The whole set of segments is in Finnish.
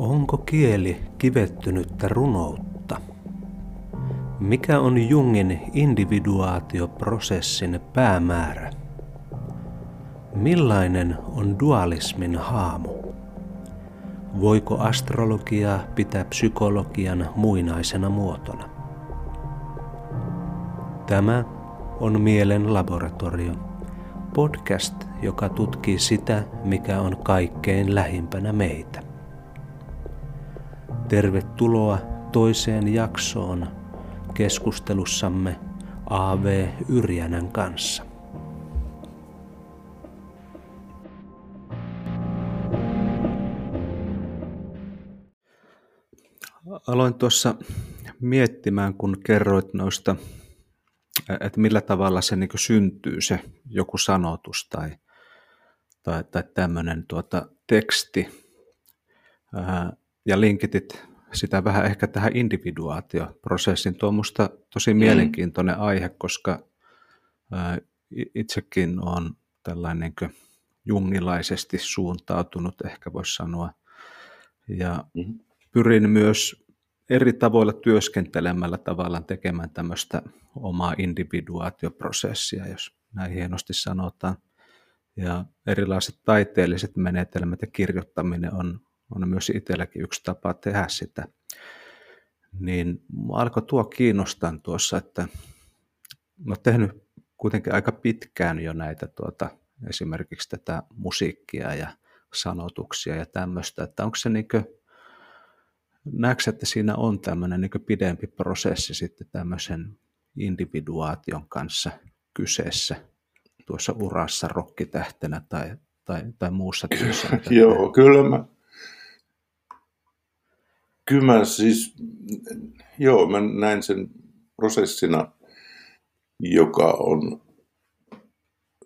Onko kieli kivettynyttä runoutta? Mikä on Jungin individuaatioprosessin päämäärä? Millainen on dualismin haamu? Voiko astrologiaa pitää psykologian muinaisena muotona? Tämä on Mielen laboratorio, podcast, joka tutkii sitä, mikä on kaikkein lähimpänä meitä. Tervetuloa toiseen jaksoon keskustelussamme A.V. Yrjänän kanssa. Aloin tuossa miettimään, kun kerroit noista, että millä tavalla se niin syntyy se joku sanotus tai, tai, tai tämmöinen tuota, teksti. Ja linkitit sitä vähän ehkä tähän individuaatioprosessin. Tuo on minusta tosi mm. mielenkiintoinen aihe, koska itsekin on tällainen jungilaisesti suuntautunut, ehkä voisi sanoa. Ja mm. pyrin myös eri tavoilla työskentelemällä tavallaan tekemään tämmöistä omaa individuaatioprosessia, jos näin hienosti sanotaan. Ja erilaiset taiteelliset menetelmät ja kirjoittaminen on on myös itselläkin yksi tapa tehdä sitä. Niin alkoi tuo kiinnostaa tuossa, että oon tehnyt kuitenkin aika pitkään jo näitä tuota, esimerkiksi tätä musiikkia ja sanotuksia ja tämmöistä, että onko se niin kuin, näetkö, että siinä on tämmöinen niin pidempi prosessi sitten tämmöisen individuaation kanssa kyseessä tuossa urassa rokkitähtenä tai, tai, tai muussa työssä? Joo, kyllä mä, Kyllä siis, joo, mä näin sen prosessina, joka on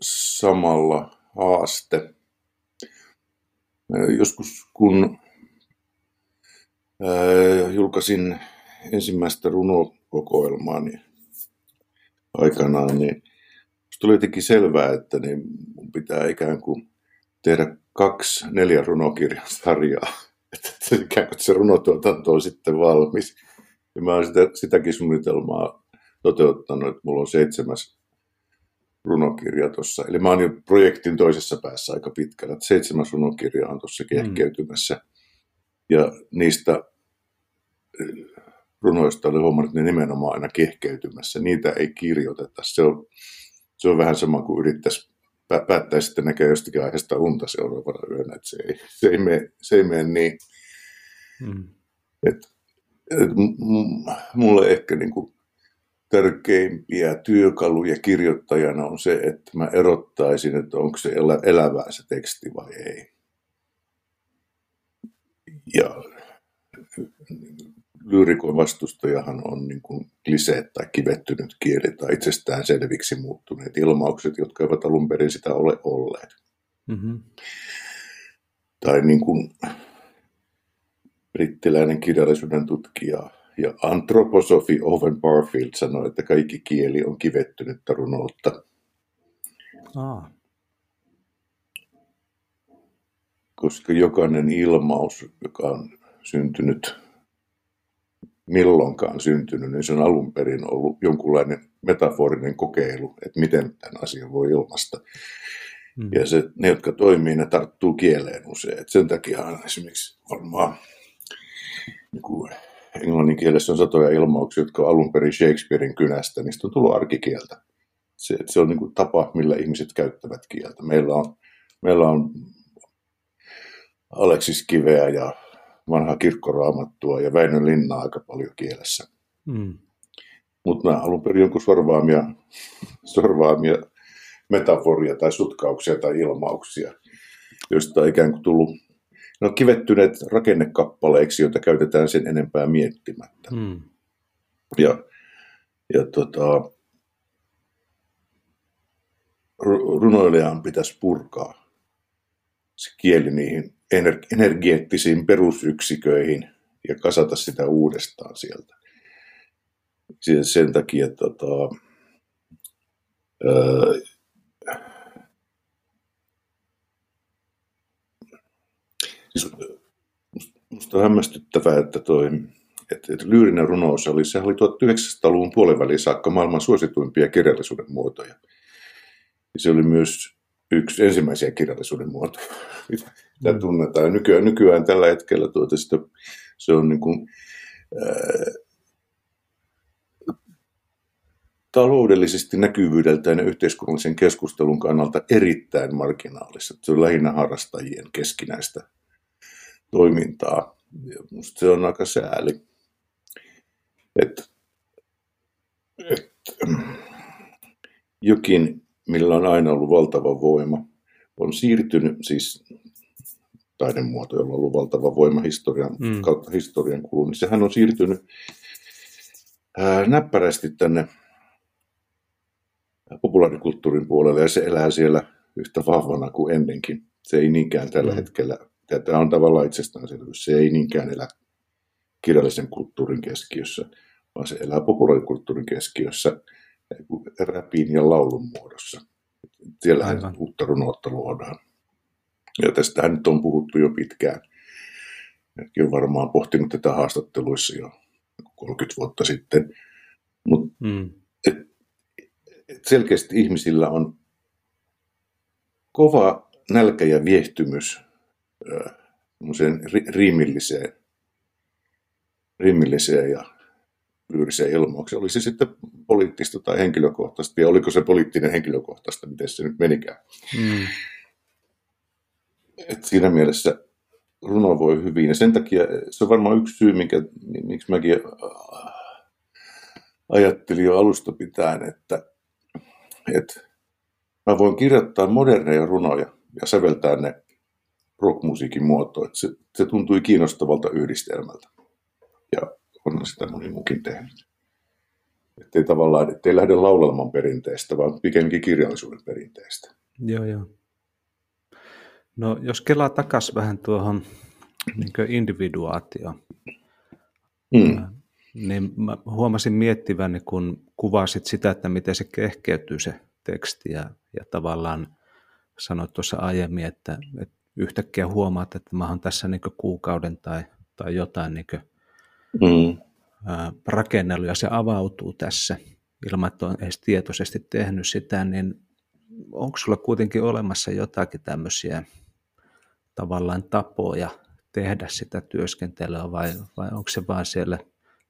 samalla haaste. Joskus kun julkaisin ensimmäistä runokokoelmaa niin aikanaan, niin tuli jotenkin selvää, että niin mun pitää ikään kuin tehdä kaksi neljä runokirjan sarjaa että ikään kuin se runotuotanto on sitten valmis. Ja mä olen sitä, sitäkin suunnitelmaa toteuttanut, että mulla on seitsemäs runokirja tuossa. Eli mä oon jo projektin toisessa päässä aika pitkällä. Että seitsemäs runokirja on tuossa mm. kehkeytymässä. Mm. Ja niistä eh, runoista oli huomannut, että ne nimenomaan aina kehkeytymässä. Niitä ei kirjoiteta. Se on, se on vähän sama kuin yrittäisi päättää sitten näkee jostakin aiheesta unta seuraavana yönä, että se ei, se ei, mene, se ei mene niin. Mm. Et, et, mulle ehkä niin kuin tärkeimpiä työkaluja kirjoittajana on se, että mä erottaisin, että onko se elä, elävää se teksti vai ei. Ja lyyrikon vastustajahan on niin kuin kliseet tai kivettynyt kieli tai itsestään selviksi muuttuneet ilmaukset, jotka eivät alun perin sitä ole olleet. Mm-hmm. Tai niin kuin brittiläinen kirjallisuuden tutkija ja antroposofi Owen Barfield sanoi, että kaikki kieli on kivettynyttä runoutta. Ah. Koska jokainen ilmaus, joka on syntynyt milloinkaan syntynyt, niin se on alun perin ollut jonkunlainen metaforinen kokeilu, että miten tämän asian voi ilmaista. Mm. Ja se, ne, jotka toimii, ne tarttuu kieleen usein. Et sen takia esimerkiksi varmaan niin kuin englannin kielessä on satoja ilmauksia, jotka on alun perin Shakespearein kynästä, niistä on tullut arkikieltä. Se, se on niin kuin tapa, millä ihmiset käyttävät kieltä. Meillä on, meillä on Aleksis Kiveä ja vanhaa kirkkoraamattua ja Väinö Linnaa aika paljon kielessä. Mm. Mutta mä alun perin jonkun sorvaamia, sorvaamia metaforia tai sutkauksia tai ilmauksia, joista on ikään kuin tullut ne on kivettyneet rakennekappaleiksi, joita käytetään sen enempää miettimättä. Mm. Ja, ja tota, runoilijan pitäisi purkaa se kieli niihin energeettisiin perusyksiköihin ja kasata sitä uudestaan sieltä. Siis sen takia tota, öö, musta Musta on hämmästyttävää, että toi että, että lyyrinen runous oli, se oli 1900-luvun puoliväliin saakka maailman suosituimpia kirjallisuuden muotoja. Ja se oli myös yksi ensimmäisiä kirjallisuuden muotoja, mitä mm. tunnetaan. Nykyään, nykyään tällä hetkellä tuota, sitä, se on niin kuin, ää, taloudellisesti näkyvyydeltään ja yhteiskunnallisen keskustelun kannalta erittäin marginaalista. Se on lähinnä harrastajien keskinäistä toimintaa. Ja musta se on aika sääli. Et, et, jokin, millä on aina ollut valtava voima, on siirtynyt, siis taidemuoto, jolla on ollut valtava voima historian, mm. kautta historian kulun, niin sehän on siirtynyt ää, näppärästi tänne populaarikulttuurin puolelle ja se elää siellä yhtä vahvana kuin ennenkin. Se ei niinkään tällä mm. hetkellä, tämä on tavallaan itsestäänselvyys, se ei niinkään elä kirjallisen kulttuurin keskiössä, vaan se elää populaarikulttuurin keskiössä räpin ja laulun muodossa. Siellä uutta runoutta luodaan. Ja tästähän nyt on puhuttu jo pitkään. Mäkin olen varmaan pohtinut tätä haastatteluissa jo 30 vuotta sitten. Mutta mm. et, et selkeästi ihmisillä on kova nälkä ja viehtymys äh, riimilliseen, riimilliseen ja lyyriseen ilmaukseen. Oli se sitten poliittista tai henkilökohtaista, ja oliko se poliittinen henkilökohtaista, miten se nyt menikään. Mm. Et siinä mielessä runo voi hyvin, ja sen takia se on varmaan yksi syy, minkä, miksi mäkin ajattelin jo alusta pitäen, että, että mä voin kirjoittaa moderneja runoja ja säveltää ne rockmusiikin muotoon. Se, se tuntui kiinnostavalta yhdistelmältä. Ja on sitä moni muukin tehnyt. Että ei tavallaan, ettei lähde laulelman perinteestä, vaan pikemminkin kirjallisuuden perinteestä. Joo, joo. No jos kelaa takas vähän tuohon niin individuaatioon, mm. niin mä huomasin miettiväni, kun kuvasit sitä, että miten se kehkeytyy se teksti ja, ja tavallaan sanoit tuossa aiemmin, että, että yhtäkkiä huomaat, että mä oon tässä niin kuukauden tai, tai jotain niin mm. rakennellut ja se avautuu tässä ilman, että on edes tietoisesti tehnyt sitä, niin onko sulla kuitenkin olemassa jotakin tämmöisiä tavallaan tapoja tehdä sitä työskentelyä vai, vai onko se vaan siellä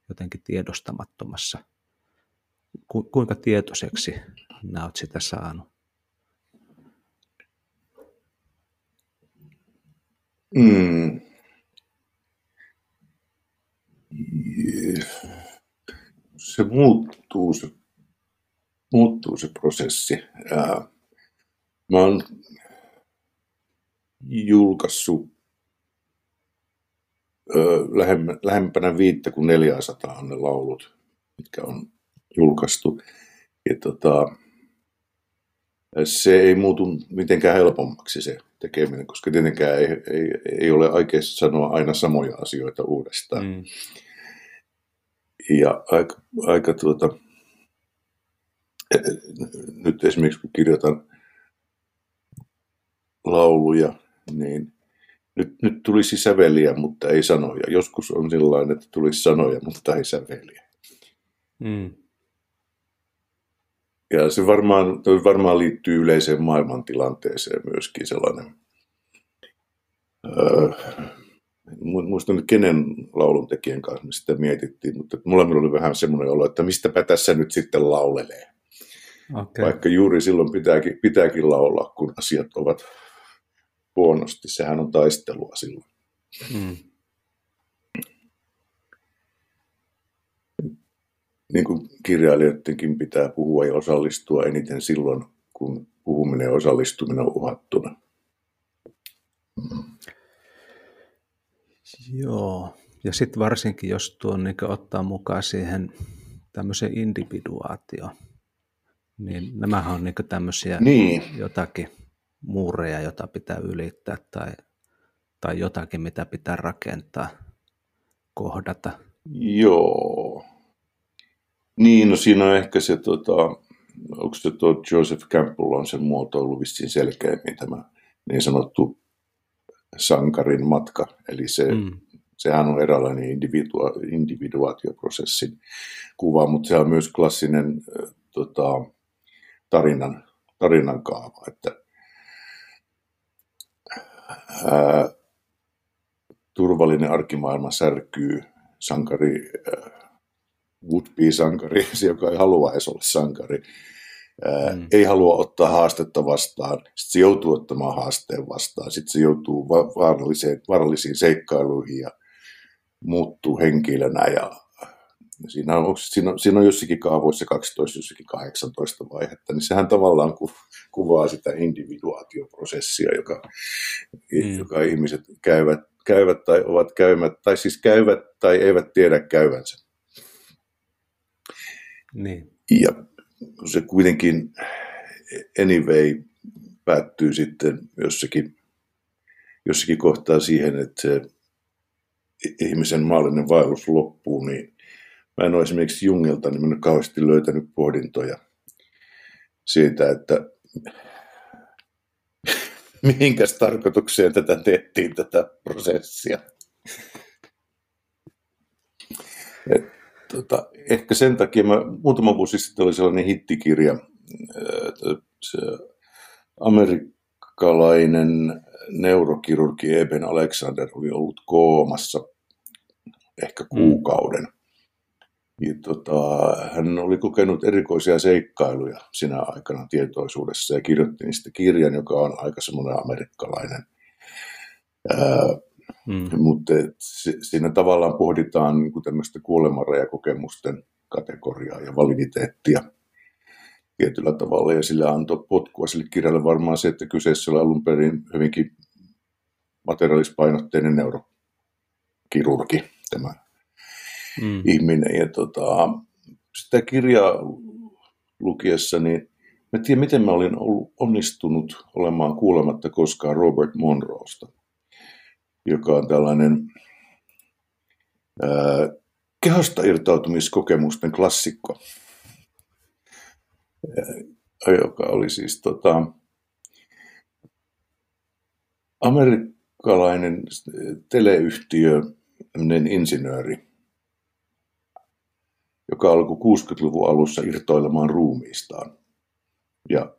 jotenkin tiedostamattomassa? Ku, kuinka tietoiseksi nämä olet sitä saanut? Mm se muuttuu se, muuttuu se prosessi. Ää, mä oon julkaissut lähempänä viittä kuin 400 on ne laulut, mitkä on julkaistu. Ja tota, se ei muutu mitenkään helpommaksi se tekeminen, koska tietenkään ei, ei, ei ole aikeissa sanoa aina samoja asioita uudestaan. Mm. Ja aika, aika tuota, nyt esimerkiksi kun kirjoitan lauluja, niin nyt, nyt tulisi säveliä, mutta ei sanoja. Joskus on sellainen, että tulisi sanoja, mutta ei säveliä. Mm. Ja se varmaan, toi varmaan liittyy yleiseen maailmantilanteeseen myöskin sellainen. Öö, muistan nyt kenen lauluntekijän kanssa me sitä mietittiin, mutta mulla oli vähän semmoinen olo, että mistäpä tässä nyt sitten laulelee. Okay. Vaikka juuri silloin pitääkin, pitääkin laulaa, kun asiat ovat huonosti. Sehän on taistelua silloin. Mm. Niin kuin kirjailijoidenkin pitää puhua ja osallistua eniten silloin, kun puhuminen ja osallistuminen on uhattuna. Joo, ja sitten varsinkin, jos tuon niin ottaa mukaan siihen tämmöisen individuaatio, niin nämähän on niin tämmöisiä niin. jotakin muureja, jota pitää ylittää tai, tai jotakin, mitä pitää rakentaa, kohdata. Joo. Niin, no siinä on ehkä se, tota, onko se tuo Joseph Campbell on sen muotoilu vissiin selkeämmin tämä niin sanottu sankarin matka, eli se mm. Sehän on eräänlainen individua, individuaatioprosessin kuva, mutta se on myös klassinen tota, tarinan, tarinan kaava, että ää, turvallinen arkimaailma särkyy sankari, would-be-sankari, joka ei halua edes olla sankari, mm. ei halua ottaa haastetta vastaan, sitten se joutuu ottamaan haasteen vastaan, sitten se joutuu vaarallisiin, vaarallisiin seikkailuihin ja muuttuu henkilönä ja Siinä on, siinä, on, siinä on jossakin kaavoissa 12, jossakin 18 vaihetta, niin sehän tavallaan ku, kuvaa sitä individuaatioprosessia, joka, mm. joka ihmiset käyvät, käyvät tai ovat käymät, tai siis käyvät tai eivät tiedä käyvänsä. Niin. Ja se kuitenkin anyway päättyy sitten jossakin, jossakin kohtaa siihen, että se ihmisen maallinen vaellus loppuu, niin Mä en ole esimerkiksi Jungilta niin en kauheasti löytänyt pohdintoja siitä, että mihinkäs tarkoitukseen tätä tehtiin, tätä prosessia. Et, tota, ehkä sen takia mä, muutama vuosi sitten oli sellainen hittikirja, se amerikkalainen neurokirurgi Eben Alexander oli ollut koomassa ehkä mm. kuukauden. Ja tota, hän oli kokenut erikoisia seikkailuja sinä aikana tietoisuudessa ja kirjoitti niistä kirjan, joka on aika semmoinen amerikkalainen. Ää, mm. Mutta siinä tavallaan pohditaan niin tämmöistä kuolemanrajakokemusten kategoriaa ja validiteettia tietyllä tavalla, ja sillä antoi potkua sille kirjalle varmaan se, että kyseessä oli alun perin hyvinkin materiaalispainotteinen neurokirurgi, tämä mm. ihminen. Ja tota, sitä kirjaa lukiessa, niin mä tiedän, miten mä olin ollut onnistunut olemaan kuulematta koskaan Robert Monroesta, joka on tällainen ää, kehosta irtautumiskokemusten klassikko, ää, joka oli siis tota, amerikkalainen teleyhtiö, insinööri, joka alkoi 60-luvun alussa irtoilemaan ruumiistaan. Ja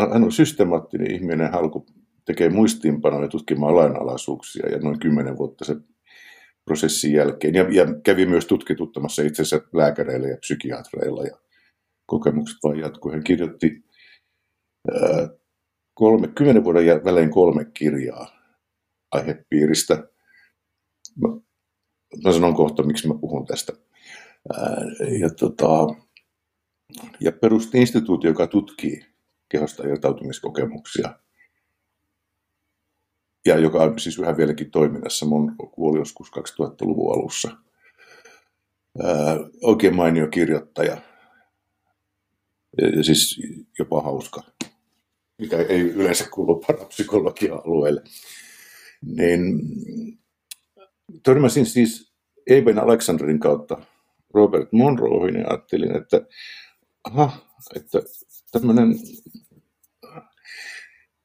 hän on systemaattinen ihminen, hän alkoi tekee muistiinpanoja tutkimaan lainalaisuuksia ja noin kymmenen vuotta se prosessin jälkeen. Ja, ja kävi myös tutkituttamassa itsensä lääkäreillä ja psykiatreilla ja kokemukset vain jatkuu. Hän kirjoitti ää, kolme, kymmenen vuoden välein kolme kirjaa aihepiiristä. Mä, mä sanon kohta, miksi mä puhun tästä ja, tota, ja perusti instituutio, joka tutkii kehosta irtautumiskokemuksia ja joka on siis yhä vieläkin toiminnassa. Mun kuoli joskus 2000-luvun alussa. Ää, oikein mainio kirjoittaja ja, siis jopa hauska, mikä ei yleensä kuulu parapsykologian alueelle. Niin törmäsin siis Eben Alexanderin kautta Robert Monroehin ja ajattelin, että, aha, että tämmöinen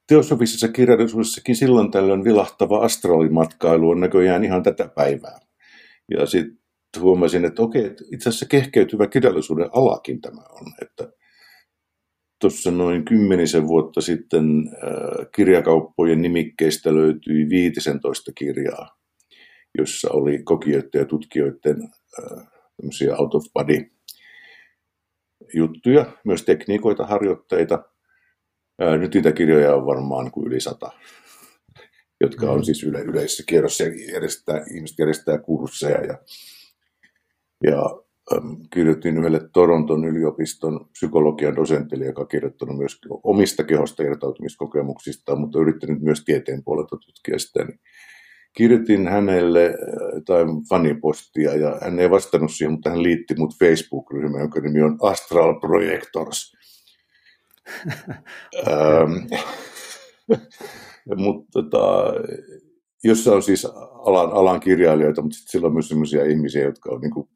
teosofisessa kirjallisuudessakin silloin tällöin vilahtava astraalimatkailu on näköjään ihan tätä päivää. Ja sitten huomasin, että okei, itse asiassa kehkeytyvä kirjallisuuden alakin tämä on, että tuossa noin kymmenisen vuotta sitten äh, kirjakauppojen nimikkeistä löytyi 15 kirjaa, jossa oli kokijoiden ja tutkijoiden äh, out of body juttuja, myös tekniikoita, harjoitteita. Nyt niitä kirjoja on varmaan kuin yli sata, jotka on mm. siis yle, yleisessä kierrossa ja järjestää, ihmiset järjestää kursseja. Ja, ja ähm, kirjoitin yhdelle Toronton yliopiston psykologian dosentille, joka on kirjoittanut myös omista kehosta irtautumiskokemuksista, mutta yrittänyt myös tieteen puolelta tutkia sitä. Niin kirjoitin hänelle jotain fanipostia ja hän ei vastannut siihen, mutta hän liitti mut Facebook-ryhmään, jonka nimi on Astral Projectors. ähm, mutta tota, jossa on siis alan, alan kirjailijoita, mutta sitten siellä on myös sellaisia ihmisiä, jotka on niin kuin,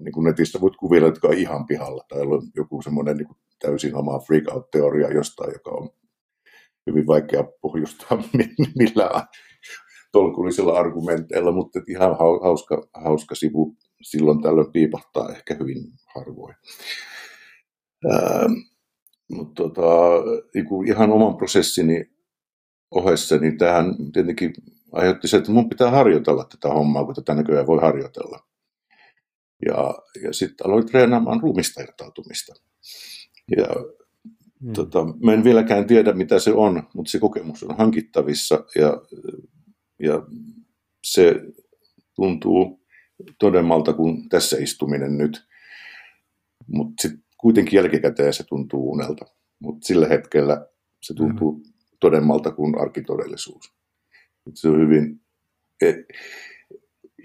niin kuin netissä voit kuvilla, jotka on ihan pihalla. Tai on joku semmoinen niin täysin oma freak out-teoria jostain, joka on hyvin vaikea pohjustaa millään tolkullisilla argumenteilla, mutta ihan hauska, hauska sivu silloin tällöin piipahtaa ehkä hyvin harvoin. Ää, mutta tota, niin ihan oman prosessini ohessa, niin tähän tietenkin aiheutti se, että mun pitää harjoitella tätä hommaa, kun tätä näköjään voi harjoitella. Ja, ja sitten aloin treenaamaan ruumista irtautumista. Ja hmm. tota, mä en vieläkään tiedä, mitä se on, mutta se kokemus on hankittavissa ja, ja se tuntuu todemmalta kuin tässä istuminen nyt. Mutta sitten kuitenkin jälkikäteen se tuntuu unelta. Mutta sillä hetkellä se tuntuu hmm. todemmalta kuin arkitodellisuus. Se on hyvin... E,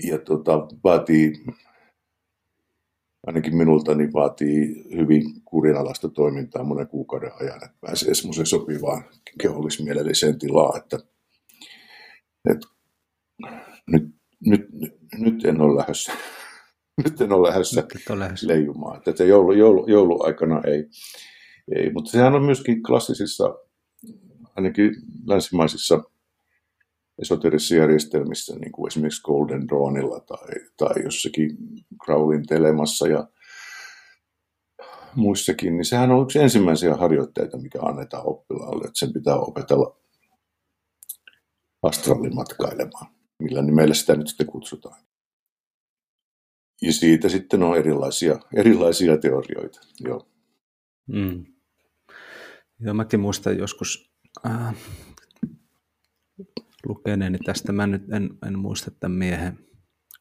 ja tota, vaatii ainakin minulta niin vaatii hyvin kurinalaista toimintaa monen kuukauden ajan, että pääsee semmoiseen sopivaan kehollismielelliseen tilaan, että, että nyt, nyt, nyt en ole lähdössä, nyt en ole lähdössä, lähdössä. leijumaan. Että joulu, joulu, jouluaikana ei, ei, mutta sehän on myöskin klassisissa, ainakin länsimaisissa esoterisissa järjestelmissä, niin kuin esimerkiksi Golden Dawnilla tai, tai jossakin Crowlin telemassa ja muissakin, niin sehän on yksi ensimmäisiä harjoitteita, mikä annetaan oppilaalle, että sen pitää opetella astrallimatkailemaan, millä nimellä sitä nyt sitten kutsutaan. Ja siitä sitten on erilaisia, erilaisia teorioita. Joo. Mm. Joo, mäkin muistan joskus äh, lukeneeni tästä, mä nyt en, en muista tämän miehen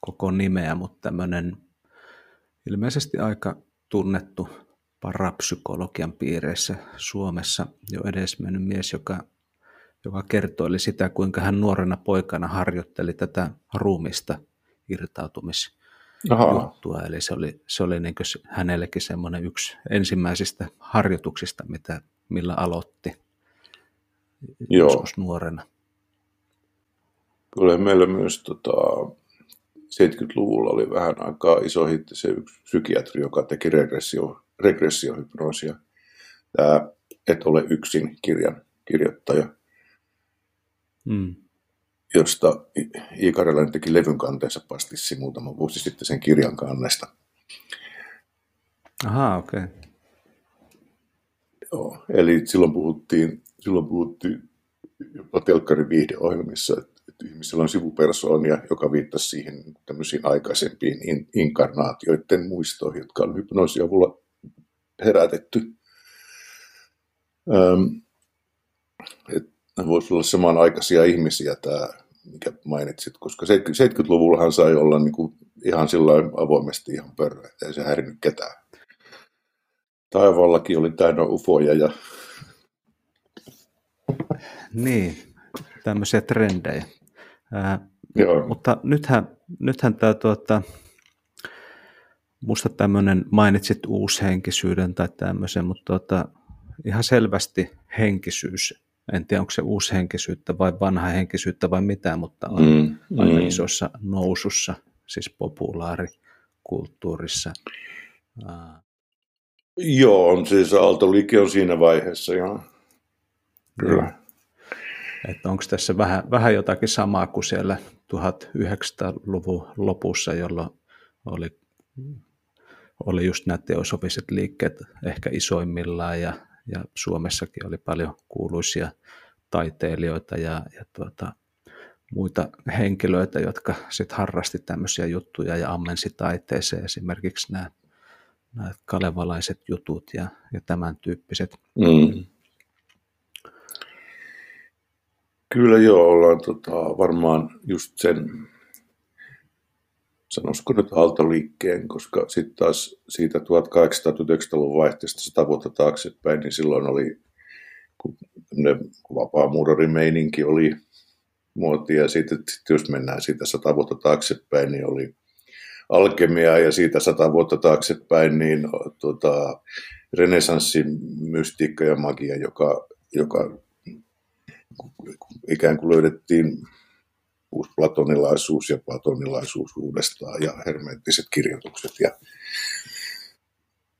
koko nimeä, mutta tämmöinen ilmeisesti aika tunnettu parapsykologian piireissä Suomessa jo edesmennyt mies, joka, joka kertoili sitä, kuinka hän nuorena poikana harjoitteli tätä ruumista irtautumisjuttua. Eli se oli, se oli niin hänellekin semmoinen yksi ensimmäisistä harjoituksista, mitä, millä aloitti Joo. joskus nuorena. Kyllä meillä myös tota, 70-luvulla oli vähän aikaa iso hitti se yksi psykiatri, joka teki regressio, regressiohypnoosia. Tämä Et ole yksin kirjan kirjoittaja, mm. Josta Iikarelainen teki levyn kanteensa pastissi muutama vuosi sitten sen kirjan kannesta. Aha, okei. Okay. Joo, eli silloin puhuttiin, silloin puhuttiin jopa telkkarin viihdeohjelmissa, että että ihmisellä on sivupersoonia, joka viittasi siihen tämmöisiin aikaisempiin in, inkarnaatioiden muistoihin, jotka on hypnoosin avulla herätetty. Ähm, että voisi olla samanaikaisia ihmisiä tämä, mikä mainitsit, koska 70-luvullahan sai olla niin kuin ihan sillä avoimesti ihan pörrö, että ei se häirinyt ketään. Taivaallakin oli täynnä ufoja ja... Niin, tämmöisiä trendejä. Ää, Joo. Mutta nythän, nythän tämä tuota, musta tämmöinen, mainitsit uushenkisyyden tai tämmöisen, mutta tuota, ihan selvästi henkisyys, en tiedä onko se uushenkisyyttä vai vanha henkisyyttä vai mitä, mutta on mm, aina mm. isossa nousussa, siis populaarikulttuurissa. Joo, on siis aaltoliike on siinä vaiheessa, joo. Kyllä. Että onko tässä vähän, vähän jotakin samaa kuin siellä 1900-luvun lopussa, jolloin oli, oli just nämä teosofiset liikkeet ehkä isoimmillaan ja, ja Suomessakin oli paljon kuuluisia taiteilijoita ja, ja tuota, muita henkilöitä, jotka sitten harrasti tämmöisiä juttuja ja ammensi taiteeseen esimerkiksi nämä, nämä kalevalaiset jutut ja, ja tämän tyyppiset. Mm. Kyllä joo, ollaan tota, varmaan just sen, sanoisiko nyt aaltoliikkeen, koska sitten taas siitä 1800-1900-luvun vaihteesta 100 vuotta taaksepäin, niin silloin oli, kun vapaa meininki oli muotia, ja sitten sit jos mennään siitä 100 vuotta taaksepäin, niin oli alkemia, ja siitä 100 vuotta taaksepäin, niin tota, renesanssin mystiikka ja magia, joka, joka ikään kuin löydettiin uusi platonilaisuus ja platonilaisuus uudestaan ja hermeettiset kirjoitukset ja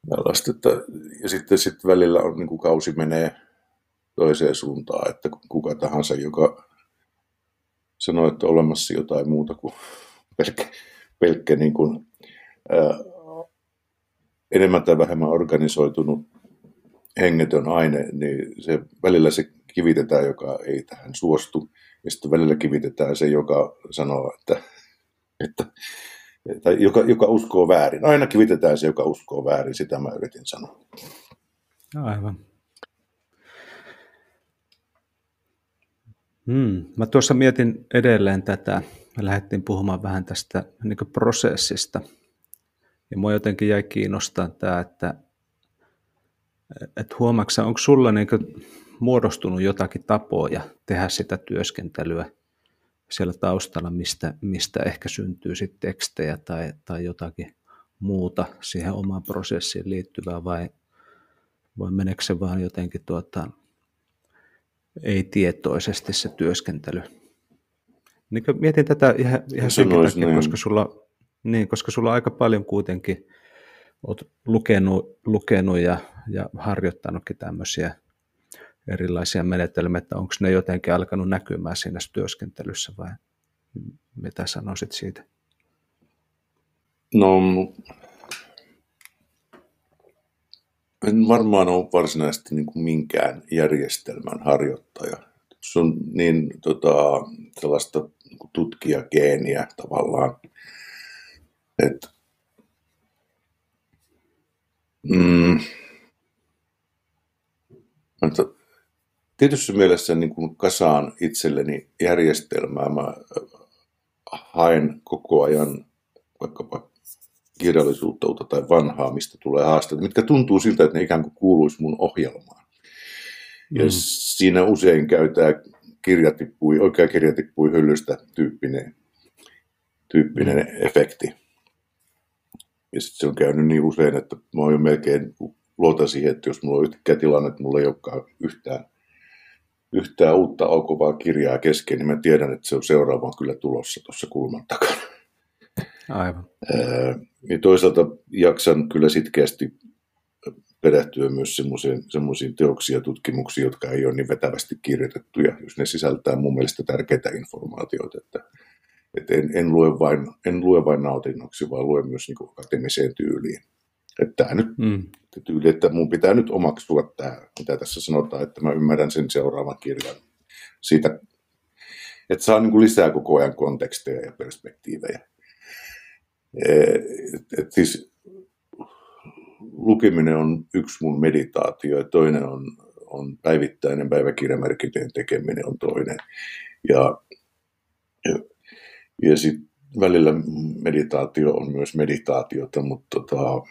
tällaista. Että, ja sitten, sitten välillä on, niin kuin kausi menee toiseen suuntaan, että kuka tahansa, joka sanoa, että olemassa jotain muuta kuin pelkkä, pelkkä niin kuin, ää, enemmän tai vähemmän organisoitunut hengetön aine, niin se, välillä se kivitetään, joka ei tähän suostu, ja sitten välillä kivitetään se, joka sanoo, että, että tai joka, joka uskoo väärin. Aina kivitetään se, joka uskoo väärin, sitä mä yritin sanoa. Aivan. Hmm. Mä tuossa mietin edelleen tätä, me lähdettiin puhumaan vähän tästä niin prosessista. Ja mua jotenkin jäi kiinnostaa tämä, että, että huomaatko onko sulla niin muodostunut jotakin tapoja tehdä sitä työskentelyä siellä taustalla, mistä, mistä ehkä syntyy sitten tekstejä tai, tai jotakin muuta siihen omaan prosessiin liittyvää vai, vai meneekö se vaan jotenkin tuota, ei-tietoisesti se työskentely. Niin mietin tätä ihan, ihan senkin takia, niin. koska sulla, niin, koska sulla aika paljon kuitenkin olet lukenut, lukenut ja, ja harjoittanutkin tämmöisiä erilaisia menetelmiä, että onko ne jotenkin alkanut näkymään siinä työskentelyssä vai mitä sanoisit siitä? No, en varmaan ole varsinaisesti niin kuin minkään järjestelmän harjoittaja. Se on niin tota, sellaista niin tutkijageeniä tavallaan, että mm, tietyssä mielessä niin kuin kasaan itselleni järjestelmää. Mä haen koko ajan vaikkapa kirjallisuutta tai vanhaa, mistä tulee haasteita, mitkä tuntuu siltä, että ne ikään kuin kuuluisi mun ohjelmaan. Mm. Ja siinä usein käytää kirja tippui, oikea kirja tippui hyllystä tyyppinen, tyyppinen mm. efekti. Ja sitten se on käynyt niin usein, että mä oon jo melkein luota siihen, että jos mulla on yhtäkkiä tilanne, että mulla ei olekaan yhtään, yhtään uutta alkuvaa kirjaa kesken, niin mä tiedän, että se on seuraava kyllä tulossa tuossa kulman takana. Aivan. Ja toisaalta jaksan kyllä sitkeästi perehtyä myös semmoisiin teoksiin ja tutkimuksiin, jotka ei ole niin vetävästi kirjoitettuja, jos ne sisältää mun mielestä tärkeitä informaatioita, että, että en, en, lue vain, en lue vain nautinnoksi, vaan luen myös niin akateemiseen tyyliin. Että tämä nyt mm. Tyyli, että mun pitää nyt omaksua tämä, mitä tässä sanotaan, että mä ymmärrän sen seuraavan kirjan siitä, että saa niin lisää koko ajan konteksteja ja perspektiivejä. Et, et siis lukeminen on yksi mun meditaatio ja toinen on, on päivittäinen päiväkirjamerkintöjen tekeminen on toinen. Ja, ja, ja sitten välillä meditaatio on myös meditaatiota, mutta tota,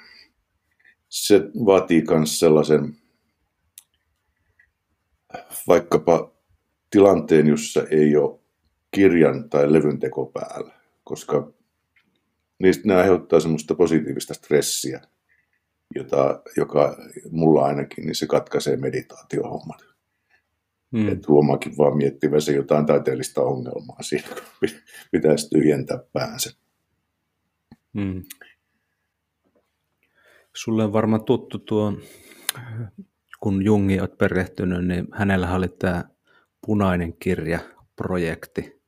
se vaatii myös sellaisen vaikkapa tilanteen, jossa ei ole kirjan tai levyn teko päällä, koska niistä ne aiheuttaa semmoista positiivista stressiä, jota, joka mulla ainakin, niin se katkaisee meditaatiohommat. Hmm. Että huomaakin vaan miettivänsä jotain taiteellista ongelmaa siinä, kun pitäisi tyhjentää päänsä. Hmm. Sulle on varmaan tuttu tuo, kun Jungi olet perehtynyt, niin hänellä oli tämä punainen kirja-projekti,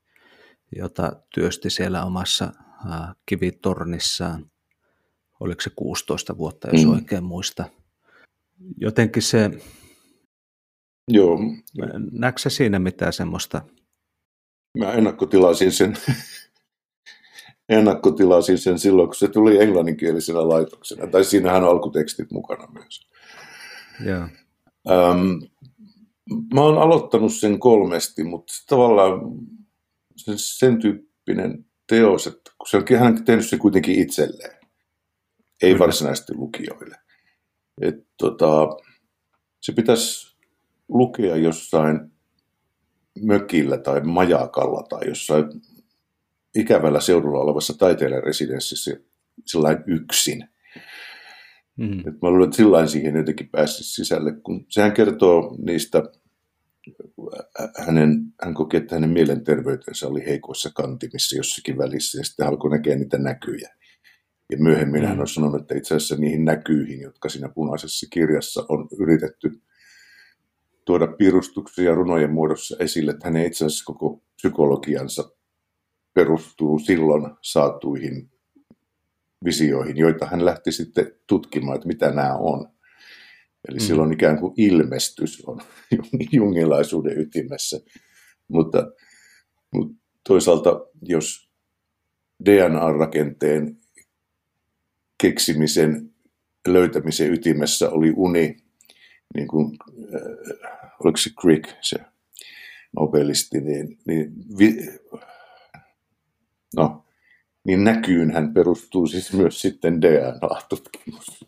jota työsti siellä omassa kivitornissaan. Oliko se 16 vuotta, jos mm. oikein muista. Jotenkin se, Joo. näetkö siinä mitään semmoista? Mä ennakkotilasin sen ennakkotilasin sen silloin, kun se tuli englanninkielisenä laitoksena. Tai siinähän on alkutekstit mukana myös. Yeah. Ähm, mä oon aloittanut sen kolmesti, mutta tavallaan sen, sen tyyppinen teos, että kun se on, hän on tehnyt se kuitenkin itselleen, ei Kyllä. varsinaisesti lukijoille. Et, tota, se pitäisi lukea jossain mökillä tai majakalla tai jossain ikävällä seudulla olevassa taiteilijaresidenssissä sillä yksin. Mm. Et mä luulen, että sillä siihen jotenkin pääsisi sisälle, kun sehän kertoo niistä, hänen, hän koki, että hänen mielenterveytensä oli heikoissa kantimissa jossakin välissä, ja sitten alkoi näkeä niitä näkyjä. Ja myöhemmin mm. hän on sanonut, että itse asiassa niihin näkyihin, jotka siinä punaisessa kirjassa on yritetty tuoda piirustuksia runojen muodossa esille, että hänen itse asiassa koko psykologiansa perustuu silloin saatuihin visioihin, joita hän lähti sitten tutkimaan, että mitä nämä on. Eli mm. silloin ikään kuin ilmestys on jungilaisuuden ytimessä. Mutta, mutta toisaalta, jos DNA-rakenteen keksimisen, löytämisen ytimessä oli uni, niin kuin, äh, oliko se Crick, se nobelisti, niin, niin, vi, no, niin näkyynhän perustuu siis myös sitten DNA-tutkimus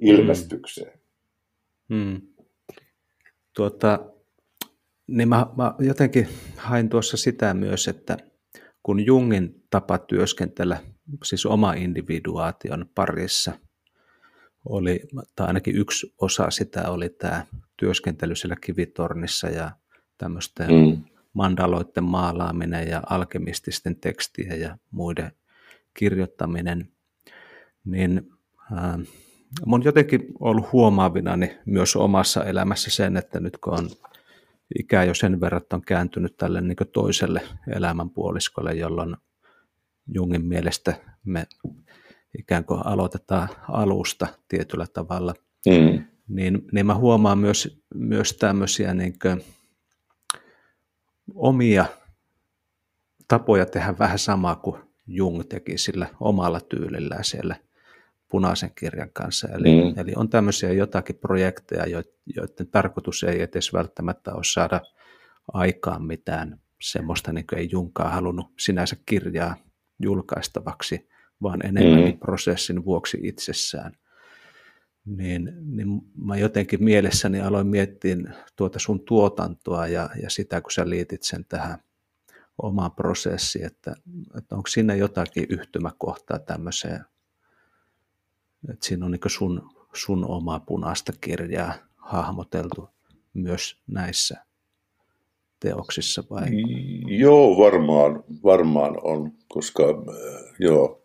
ilmestykseen. Hmm. Tuota, niin mä, mä jotenkin hain tuossa sitä myös, että kun Jungin tapa työskentellä, siis oma individuaation parissa, oli, tai ainakin yksi osa sitä oli tämä työskentely siellä kivitornissa ja tämmöisten mm. Mandaloiden maalaaminen ja alkemististen tekstien ja muiden kirjoittaminen, niin äh, mun jotenkin ollut huomaavinani myös omassa elämässä sen, että nyt kun on ikä jo sen verran on kääntynyt tälle niin toiselle elämänpuoliskolle, jolloin Jungin mielestä me ikään kuin aloitetaan alusta tietyllä tavalla, mm. niin, niin mä huomaan myös, myös tämmöisiä niin omia tapoja tehdä vähän samaa kuin Jung teki sillä omalla tyylillään siellä punaisen kirjan kanssa. Eli, mm. eli on tämmöisiä jotakin projekteja, joiden tarkoitus ei edes välttämättä ole saada aikaan mitään semmoista, niin kuin ei Junkaan halunnut sinänsä kirjaa julkaistavaksi, vaan enemmän mm. prosessin vuoksi itsessään. Niin, niin mä jotenkin mielessäni aloin miettiä tuota sun tuotantoa ja, ja sitä, kun sä liitit sen tähän omaan prosessiin, että, että onko siinä jotakin yhtymäkohtaa tämmöiseen että siinä on niin sun, sun omaa punaista kirjaa hahmoteltu myös näissä teoksissa vai? Joo, varmaan, varmaan on, koska äh, joo,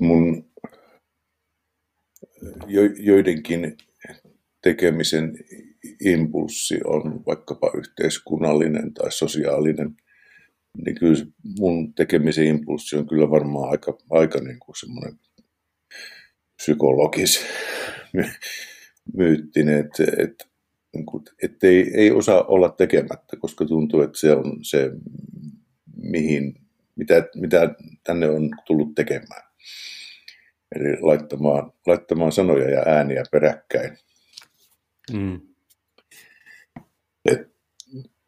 mun joidenkin tekemisen impulssi on vaikkapa yhteiskunnallinen tai sosiaalinen, niin kyllä mun tekemisen impulssi on kyllä varmaan aika, aika niin kuin semmoinen psykologis myyttinen, että, että, että ei, ei osaa olla tekemättä, koska tuntuu, että se on se, mihin, mitä, mitä tänne on tullut tekemään. Eli laittamaan, laittamaan sanoja ja ääniä peräkkäin. Mm. Et,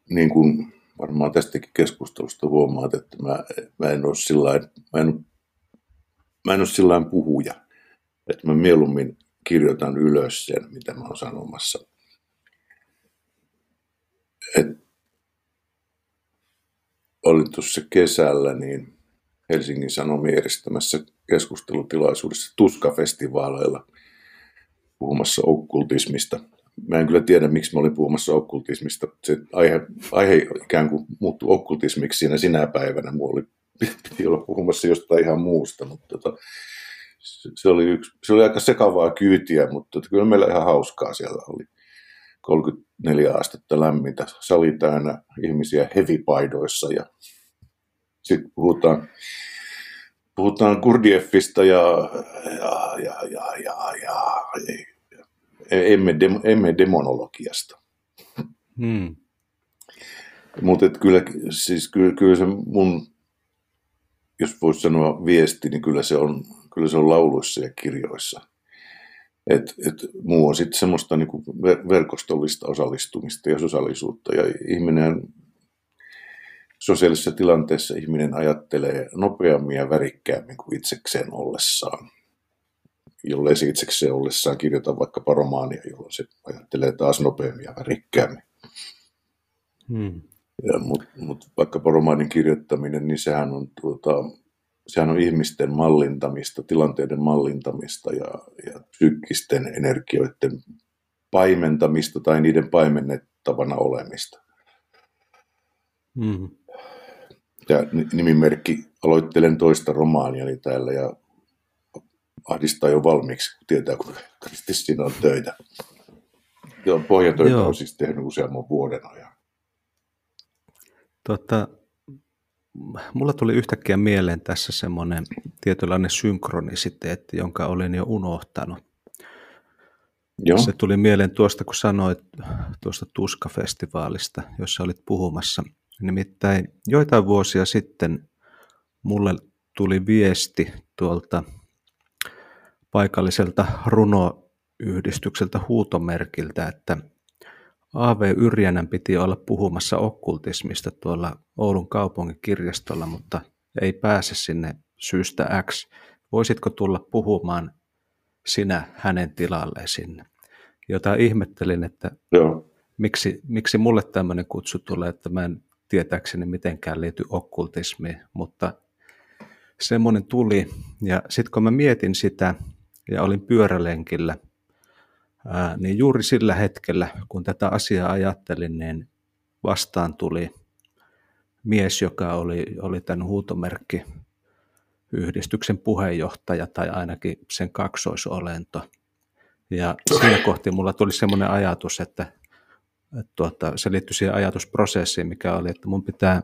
niin kuin varmaan tästäkin keskustelusta huomaat, että mä, mä en ole sillä mä en, mä en ole sillä puhuja että mä mieluummin kirjoitan ylös sen, mitä mä oon sanomassa. Et olin tuossa kesällä niin Helsingin Sanomien järjestämässä keskustelutilaisuudessa Tuska-festivaaleilla puhumassa okkultismista. Mä en kyllä tiedä, miksi mä olin puhumassa okkultismista. Se aihe, aihe ikään kuin muuttui okkultismiksi siinä sinä päivänä. Mulla oli, piti olla puhumassa jostain ihan muusta, mutta tota, se oli, yksi, se oli aika sekavaa kyytiä, mutta kyllä meillä ihan hauskaa siellä oli. 34 astetta lämmintä, sali täynnä ihmisiä hevipaidoissa ja sitten puhutaan, puhutaan Kurdieffista ja, ja, ja, ja, ja, ja, ja emme, dem, emme demonologiasta. Hmm. Mutta kyllä, siis kyllä, kyllä se mun, jos voisi sanoa viesti, niin kyllä se on kyllä se on lauluissa ja kirjoissa. Et, et muu on sitten semmoista niinku verkostollista osallistumista ja sosiaalisuutta. Ja ihminen sosiaalisessa tilanteessa ihminen ajattelee nopeammin ja värikkäämmin kuin itsekseen ollessaan. Jollei se itsekseen ollessaan kirjoita vaikka romaania, jolloin se ajattelee taas nopeammin ja värikkäämmin. Hmm. Mutta mut vaikka romaanin kirjoittaminen, niin sehän on tuota, sehän on ihmisten mallintamista, tilanteiden mallintamista ja, ja psyykkisten energioiden paimentamista tai niiden paimennettavana olemista. Mm. Ja nimimerkki, aloittelen toista romaaniani täällä ja ahdistaa jo valmiiksi, kun tietää, kuinka siinä on töitä. Ja pohjatöitä Joo. on siis tehnyt useamman vuoden ajan. Tota, mulla tuli yhtäkkiä mieleen tässä semmoinen tietynlainen synkronisiteetti, jonka olin jo unohtanut. Joo. Se tuli mieleen tuosta, kun sanoit tuosta Tuska-festivaalista, jossa olit puhumassa. Nimittäin joitain vuosia sitten mulle tuli viesti tuolta paikalliselta runoyhdistykseltä huutomerkiltä, että A.V. Yrjänän piti olla puhumassa okkultismista tuolla Oulun kaupungin kirjastolla, mutta ei pääse sinne syystä X. Voisitko tulla puhumaan sinä hänen tilalleen sinne? Jota ihmettelin, että Joo. Miksi, miksi mulle tämmöinen kutsu tulee, että mä en tietääkseni mitenkään liity okkultismiin, mutta semmoinen tuli. Ja sitten kun mä mietin sitä ja olin pyörälenkillä, niin juuri sillä hetkellä, kun tätä asiaa ajattelin, niin vastaan tuli mies, joka oli, oli tämän huutomerkki yhdistyksen puheenjohtaja tai ainakin sen kaksoisolento. Ja siinä kohti mulla tuli semmoinen ajatus, että, että tuota, se liittyi siihen ajatusprosessiin, mikä oli, että mun pitää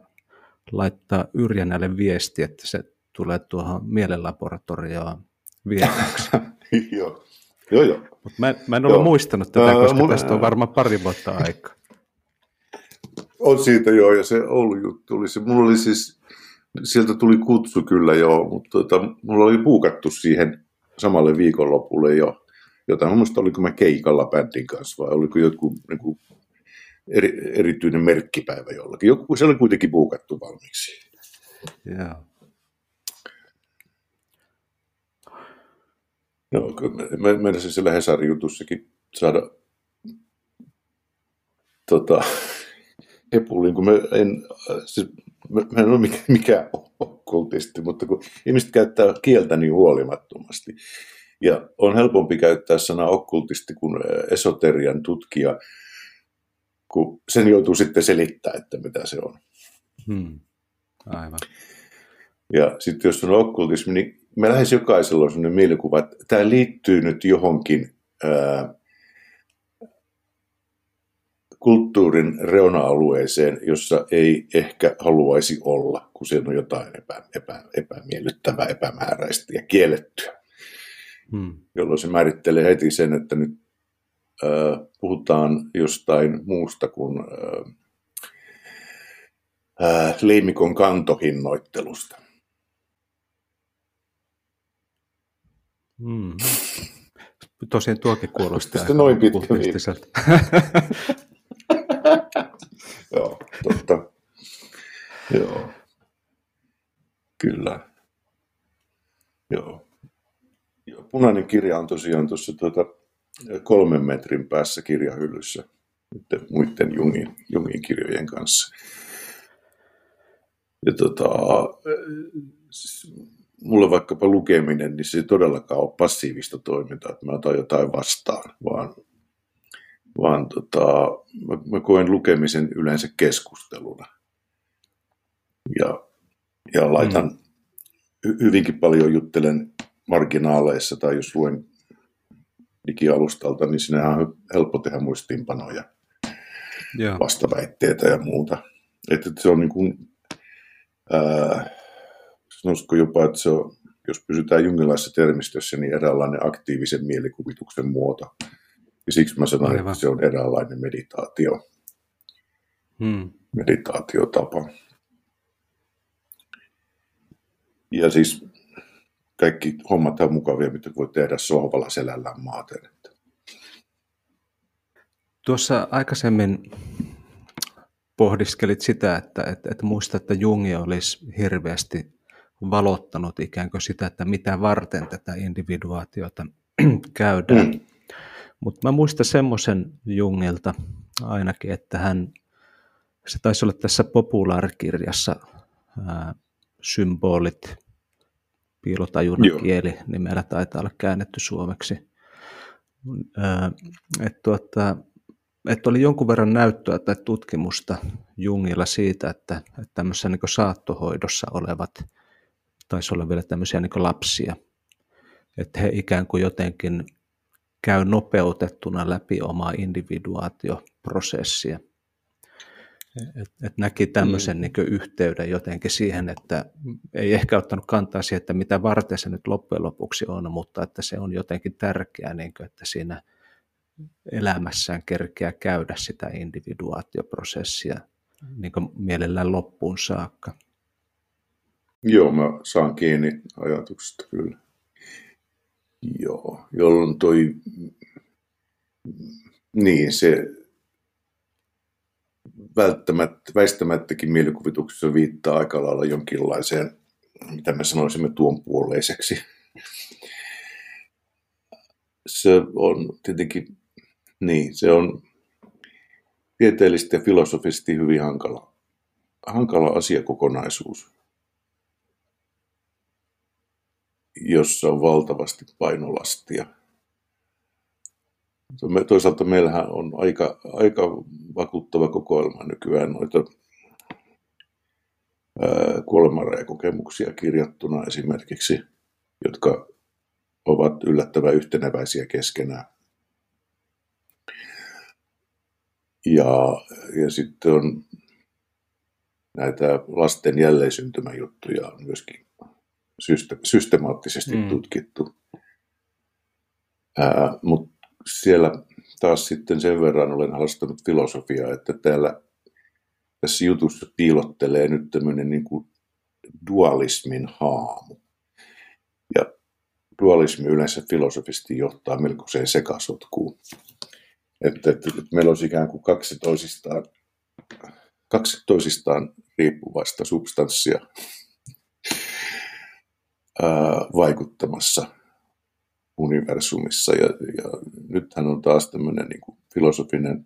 laittaa Yrjänälle viesti, että se tulee tuohon mielenlaboratorioon vieraksi. joo, joo. joo. Mut mä, mä en ole joo. muistanut tätä, koska mulla... tästä on varmaan pari vuotta aikaa. On siitä joo, ja se Oulun juttu oli se. Mulla oli siis, sieltä tuli kutsu kyllä joo, mutta tota, mulla oli puukattu siihen samalle viikonlopulle jo. Jotain, muista oliko mä keikalla bändin kanssa vai oliko joku niin kuin, eri, erityinen merkkipäivä jollakin. Joku, se oli kuitenkin puukattu valmiiksi. Joo. No, mä menisin siellä Hesarin jutussakin saada tota, epulin, kun mä en, siis, mä, mä en ole mikään, mikään okkultisti, mutta kun ihmiset käyttää kieltä niin huolimattomasti, ja on helpompi käyttää sanaa okkultisti kuin esoterian tutkija, kun sen joutuu sitten selittämään, että mitä se on. Hmm. Aivan. Ja sitten jos on okkultismi, niin me lähes jokaisella on sellainen mielikuva, että tämä liittyy nyt johonkin ää, kulttuurin reuna-alueeseen, jossa ei ehkä haluaisi olla, kun siellä on jotain epä, epä, epämiellyttävää, epämääräistä ja kiellettyä. Hmm. Jolloin se määrittelee heti sen, että nyt puhutaan jostain muusta kuin leimikon kantohinnoittelusta. Mm. Tosiaan tuokin kuulostaa. Sitten noin pitkä Joo, totta. Joo. Kyllä. Joo. Joo. Punainen kirja on tosiaan tuossa tuota, kolmen metrin päässä kirjahyllyssä muiden Jungin, Jungin kirjojen kanssa. Ja tota, siis mulle vaikkapa lukeminen, niin se ei todellakaan ole passiivista toimintaa, että mä otan jotain vastaan, vaan, vaan tota, mä, mä koen lukemisen yleensä keskusteluna. Ja, ja laitan mm. hyvinkin paljon juttelen marginaaleissa tai jos luen digialustalta, niin sinne on helppo tehdä muistiinpanoja, yeah. vastaväitteitä ja muuta. Että se on niin kuin, ää, sanoisiko jopa, että se on, jos pysytään jungilaisessa termistössä, niin eräänlainen aktiivisen mielikuvituksen muoto. Ja siksi mä sanoin, Aivan. että se on eräänlainen meditaatio. Hmm. Meditaatiotapa. Ja siis kaikki hommat on mukavia, mitä voi tehdä sohvalla selällään maaten. Tuossa aikaisemmin pohdiskelit sitä, että, että, että muista, että Jungi olisi hirveästi valottanut ikään kuin sitä, että mitä varten tätä individuaatiota käydään. Mm. Mutta mä muistan semmoisen Jungilta ainakin, että hän, se taisi olla tässä populaarikirjassa ää, symbolit, piilotajunnan kieli nimellä taitaa olla käännetty suomeksi. Että tuota, et oli jonkun verran näyttöä tai tutkimusta Jungilla siitä, että, että tämmöisessä niin saattohoidossa olevat taisi olla vielä tämmöisiä niin lapsia, että he ikään kuin jotenkin käy nopeutettuna läpi omaa individuaatioprosessia. Et, et näki tämmöisen mm. niin yhteyden jotenkin siihen, että ei ehkä ottanut kantaa siihen, että mitä varten se nyt loppujen lopuksi on, mutta että se on jotenkin tärkeää, niin kuin, että siinä elämässään kerkeä käydä sitä individuaatioprosessia niin kuin mielellään loppuun saakka. Joo, mä saan kiinni ajatuksesta kyllä. Joo, jolloin toi, niin se välttämättä, väistämättäkin mielikuvituksessa viittaa aika lailla jonkinlaiseen, mitä me sanoisimme tuon puoleiseksi. Se on tietenkin, niin, se on tieteellisesti ja filosofisesti hyvin hankala, hankala asiakokonaisuus, jossa on valtavasti painolastia. Toisaalta meillähän on aika, aika vakuuttava kokoelma nykyään noita kuolemanrajakokemuksia kirjattuna esimerkiksi, jotka ovat yllättävän yhteneväisiä keskenään. Ja, ja sitten on näitä lasten jälleensyntymä-juttuja on myöskin systemaattisesti mm. tutkittu. Mutta siellä taas sitten sen verran olen haastanut filosofiaa, että täällä tässä jutussa piilottelee nyt tämmöinen niin kuin dualismin haamu. Ja dualismi yleensä filosofisesti johtaa melkoiseen sekasotkuun. Että, että, että meillä olisi ikään kuin kaksi toisistaan, kaksi toisistaan riippuvaista substanssia ää, vaikuttamassa universumissa. Ja, ja nythän on taas tämmöinen niin kuin filosofinen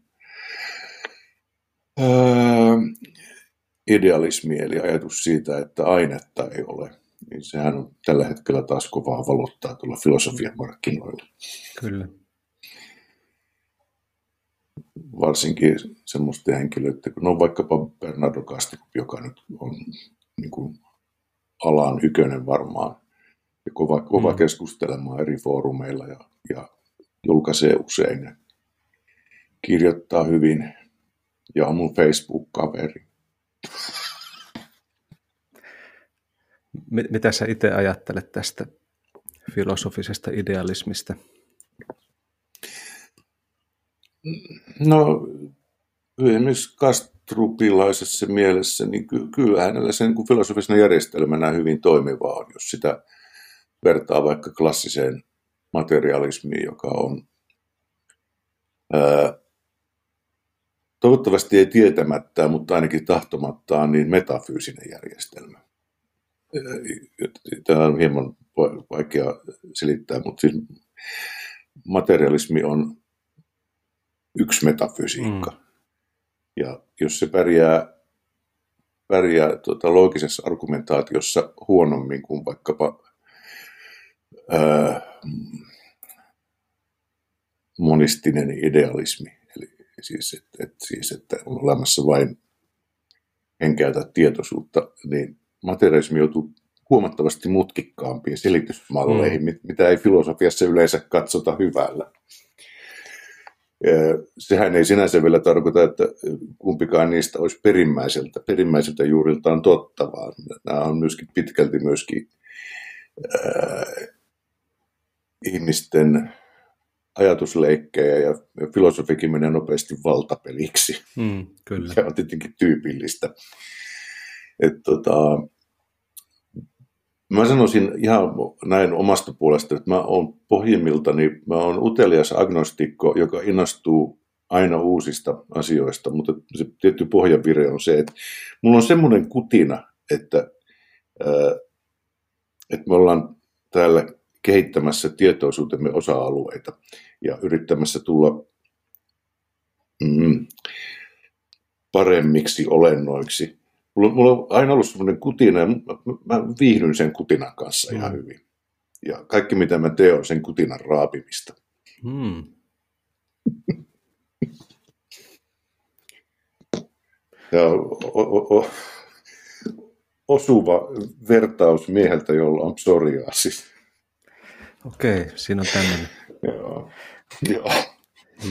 ää, idealismi, eli ajatus siitä, että ainetta ei ole. Niin sehän on tällä hetkellä taas kovaa valottaa tuolla filosofian markkinoilla. Kyllä varsinkin semmoisten henkilöiden, kun on vaikkapa Bernardo Casti, joka nyt on niin kuin alan ykönen varmaan, ja kova, kova mm. keskustelemaan eri foorumeilla ja, ja julkaisee usein ja kirjoittaa hyvin ja on mun Facebook-kaveri. Mitä sä itse ajattelet tästä filosofisesta idealismista? No, esimerkiksi kastrupilaisessa mielessä, niin ky- kyllä hänellä sen kuin filosofisena järjestelmänä hyvin toimiva on, jos sitä vertaa vaikka klassiseen materialismiin, joka on ää, toivottavasti ei tietämättä, mutta ainakin tahtomattaan niin metafyysinen järjestelmä. Tämä on hieman vaikea selittää, mutta siis materialismi on yksi metafysiikka. Mm. Ja jos se pärjää, pärjää tuota, loogisessa argumentaatiossa huonommin kuin vaikkapa ää, monistinen idealismi, eli siis, että, et, siis, että on olemassa vain henkeä tai tietoisuutta, niin materialismi joutuu huomattavasti mutkikkaampiin selitysmalleihin, mm. mitä ei filosofiassa yleensä katsota hyvällä. Sehän ei sinänsä vielä tarkoita, että kumpikaan niistä olisi perimmäiseltä, perimmäiseltä juuriltaan totta, vaan nämä on myöskin pitkälti myöskin ää, ihmisten ajatusleikkejä ja filosofikin menee nopeasti valtapeliksi. Mm, kyllä. Se on tietenkin tyypillistä. Et, tota, Mä sanoisin ihan näin omasta puolesta, että mä oon pohjimmiltani, mä oon utelias agnostikko, joka innostuu aina uusista asioista, mutta se tietty pohjavire on se, että mulla on semmoinen kutina, että, että me ollaan täällä kehittämässä tietoisuutemme osa-alueita ja yrittämässä tulla mm, paremmiksi olennoiksi Mulla, mulla on aina ollut semmoinen kutina ja mä, mä viihdyn sen kutinan kanssa mm. ihan hyvin. Ja kaikki mitä mä teen on sen kutinan raapimista. Mm. ja o, o, o, osuva vertaus mieheltä, jolla on psoriaasis. Okei, siinä on tämmöinen. Joo. Joo.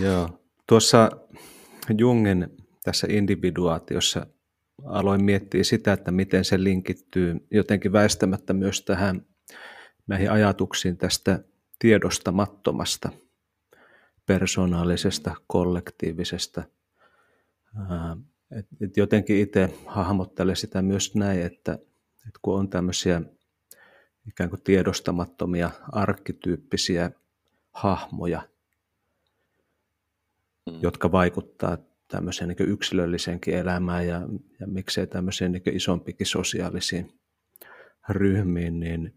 Joo. Tuossa Jungin tässä individuaatiossa aloin miettiä sitä, että miten se linkittyy jotenkin väistämättä myös tähän näihin ajatuksiin tästä tiedostamattomasta, persoonallisesta, kollektiivisesta. Et, et jotenkin itse hahmottelen sitä myös näin, että, että kun on tämmöisiä ikään kuin tiedostamattomia arkkityyppisiä hahmoja, mm. jotka vaikuttaa tämmöiseen niin yksilölliseenkin elämään ja, ja miksei tämmöiseen niin isompikin sosiaalisiin ryhmiin, niin,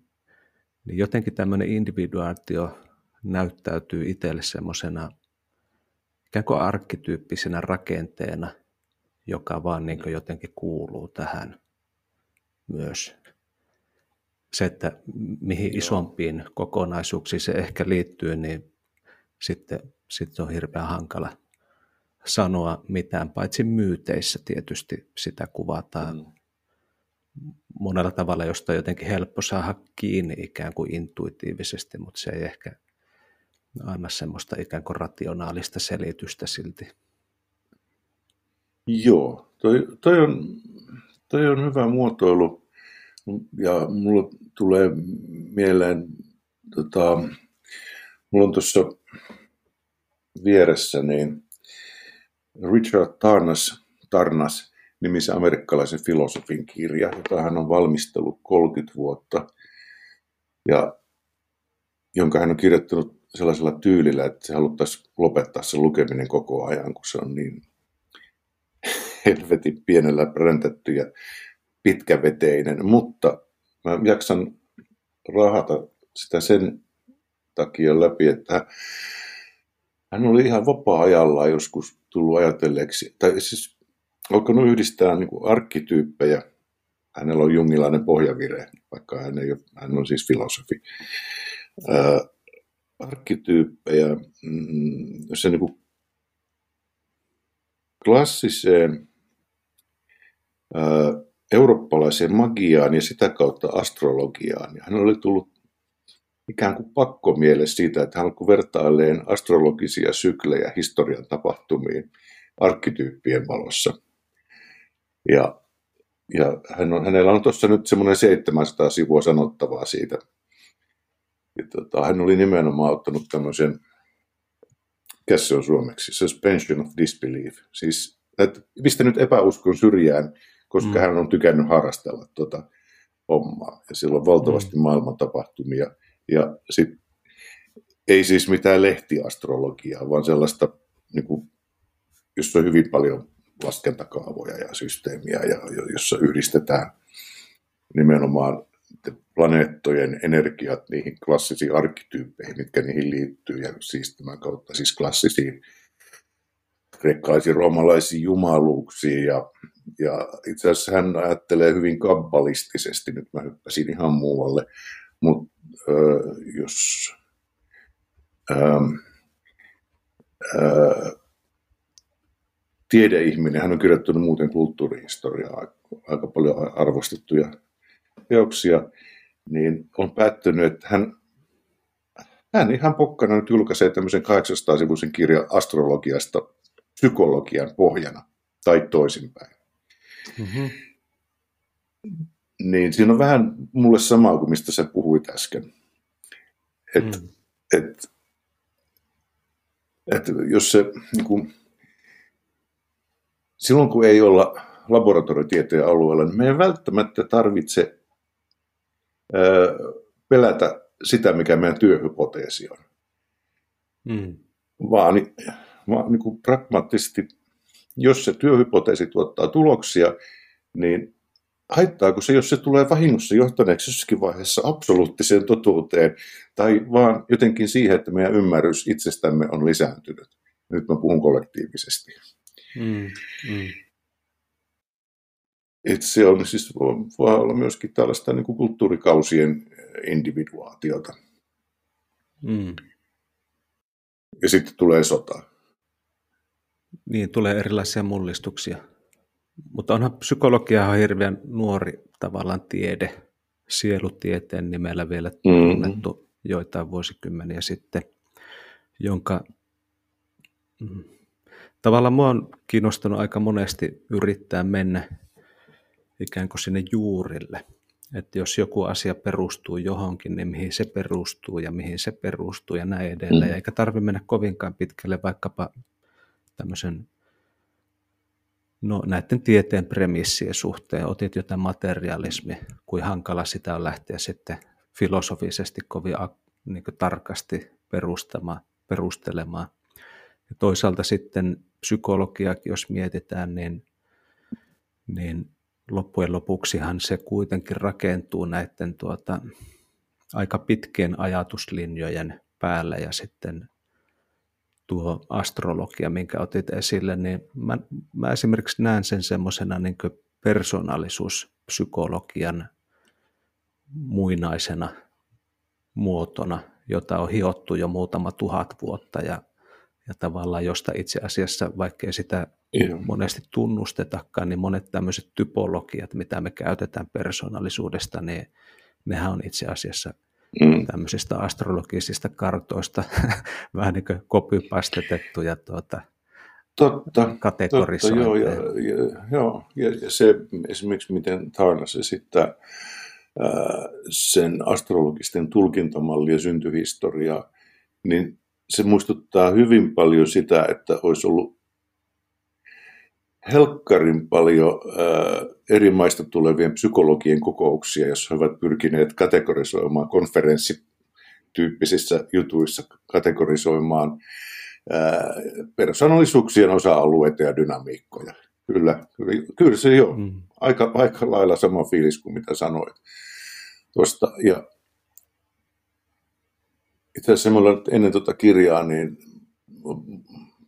niin jotenkin tämmöinen individuaatio näyttäytyy itselle semmoisena ikään kuin arkkityyppisenä rakenteena, joka vaan niin jotenkin kuuluu tähän myös. Se, että mihin isompiin kokonaisuuksiin se ehkä liittyy, niin sitten, sitten on hirveän hankala sanoa mitään, paitsi myyteissä tietysti sitä kuvataan mm. monella tavalla, josta on jotenkin helppo saada kiinni ikään kuin intuitiivisesti, mutta se ei ehkä anna semmoista ikään kuin rationaalista selitystä silti. Joo, toi, toi, on, toi on hyvä muotoilu ja mulla tulee mieleen, tota, mulla on tuossa vieressä niin Richard Tarnas, Tarnas nimisen amerikkalaisen filosofin kirja, jota hän on valmistellut 30 vuotta. Ja jonka hän on kirjoittanut sellaisella tyylillä, että se haluttaisiin lopettaa se lukeminen koko ajan, kun se on niin helvetin pienellä präntetty ja pitkäveteinen, mutta mä jaksan rahata sitä sen takia läpi, että hän oli ihan vapaa-ajalla joskus tullut ajatelleeksi, tai siis alkanut yhdistää niin kuin arkkityyppejä. Hänellä on jungilainen pohjavire, vaikka hän, ei ole, hän on siis filosofi. Ää, arkkityyppejä, mm, se niin kuin klassiseen ää, eurooppalaiseen magiaan ja sitä kautta astrologiaan. Ja hän oli tullut ikään kuin pakkomiele siitä, että hän alkoi vertailleen astrologisia syklejä historian tapahtumiin arkkityyppien valossa. Ja, ja hän on, hänellä on tuossa nyt semmoinen 700 sivua sanottavaa siitä. Ja tota, hän oli nimenomaan ottanut tämmöisen, mikä se on suomeksi, suspension of disbelief. Siis että pistänyt epäuskon syrjään, koska mm. hän on tykännyt harrastella tuota hommaa. Ja sillä on valtavasti mm. maailman tapahtumia ja sit, ei siis mitään lehtiastrologiaa, vaan sellaista, niin kuin, jossa on hyvin paljon laskentakaavoja ja systeemiä, ja jossa yhdistetään nimenomaan planeettojen energiat niihin klassisiin arkkityyppeihin, mitkä niihin liittyy, ja siis tämän kautta siis klassisiin kreikkalaisiin roomalaisiin jumaluuksiin, ja, ja itse asiassa hän ajattelee hyvin kabbalistisesti, nyt mä hyppäsin ihan muualle, mutta jos ähm, äh, tiedeihminen, hän on kirjoittanut muuten kulttuurihistoriaa, aika paljon arvostettuja teoksia, niin on päättänyt, että hän, hän ihan pokkana nyt julkaisee tämmöisen 800-sivuisen kirjan astrologiasta psykologian pohjana tai toisinpäin. Mm-hmm niin siinä on vähän mulle sama kuin mistä sä puhuit äsken. Että mm. et, et jos se, niin kuin, silloin kun ei olla laboratoriotieteen alueella, niin me ei välttämättä tarvitse ö, pelätä sitä, mikä meidän työhypoteesi on. Mm. Vaan niin kuin pragmaattisesti, jos se työhypoteesi tuottaa tuloksia, niin haittaako se, jos se tulee vahingossa johtaneeksi jossakin vaiheessa absoluuttiseen totuuteen, tai vaan jotenkin siihen, että meidän ymmärrys itsestämme on lisääntynyt. Nyt mä puhun kollektiivisesti. Mm, mm. Et se on siis, voi olla myöskin tällaista niin kuin kulttuurikausien individuaatiota. Mm. Ja sitten tulee sota. Niin, tulee erilaisia mullistuksia. Mutta onhan psykologia on hirveän nuori tavallaan tiede, sielutieteen nimellä vielä mm-hmm. tunnettu mm-hmm. joitain vuosikymmeniä sitten, jonka mm, tavallaan mua on kiinnostunut aika monesti yrittää mennä ikään kuin sinne juurille. Että jos joku asia perustuu johonkin, niin mihin se perustuu ja mihin se perustuu ja näin edelleen. Mm. Eikä tarvitse mennä kovinkaan pitkälle vaikkapa tämmöisen No näiden tieteen premissien suhteen, otit jotain materialismi, kuin hankala sitä on lähteä sitten filosofisesti kovin niin tarkasti perustamaan, perustelemaan. Ja toisaalta sitten psykologiakin, jos mietitään, niin, niin loppujen lopuksihan se kuitenkin rakentuu näiden tuota, aika pitkien ajatuslinjojen päälle ja sitten tuo astrologia, minkä otit esille, niin mä, mä esimerkiksi näen sen semmoisena niin persoonallisuuspsykologian muinaisena muotona, jota on hiottu jo muutama tuhat vuotta ja, ja tavallaan josta itse asiassa, vaikkei sitä Ihan. monesti tunnustetakaan, niin monet tämmöiset typologiat, mitä me käytetään persoonallisuudesta, niin nehän on itse asiassa mm. tämmöisistä astrologisista kartoista vähän niin kuin kopypastetettuja tuota, totta, kategorisointeja. Totta, joo, ja, ja, joo, ja, ja se esimerkiksi miten Tarnas esittää ää, sen astrologisten tulkintamallien syntyhistoriaa, niin se muistuttaa hyvin paljon sitä, että olisi ollut helkkarin paljon ää, eri maista tulevien psykologien kokouksia, joissa he ovat pyrkineet kategorisoimaan konferenssityyppisissä jutuissa, kategorisoimaan ää, persoonallisuuksien osa-alueita ja dynamiikkoja. Kyllä, kyllä, kyllä se jo. Mm. Aika, aika lailla sama fiilis kuin mitä sanoit tuosta. Ja itse asiassa ennen tuota kirjaa, niin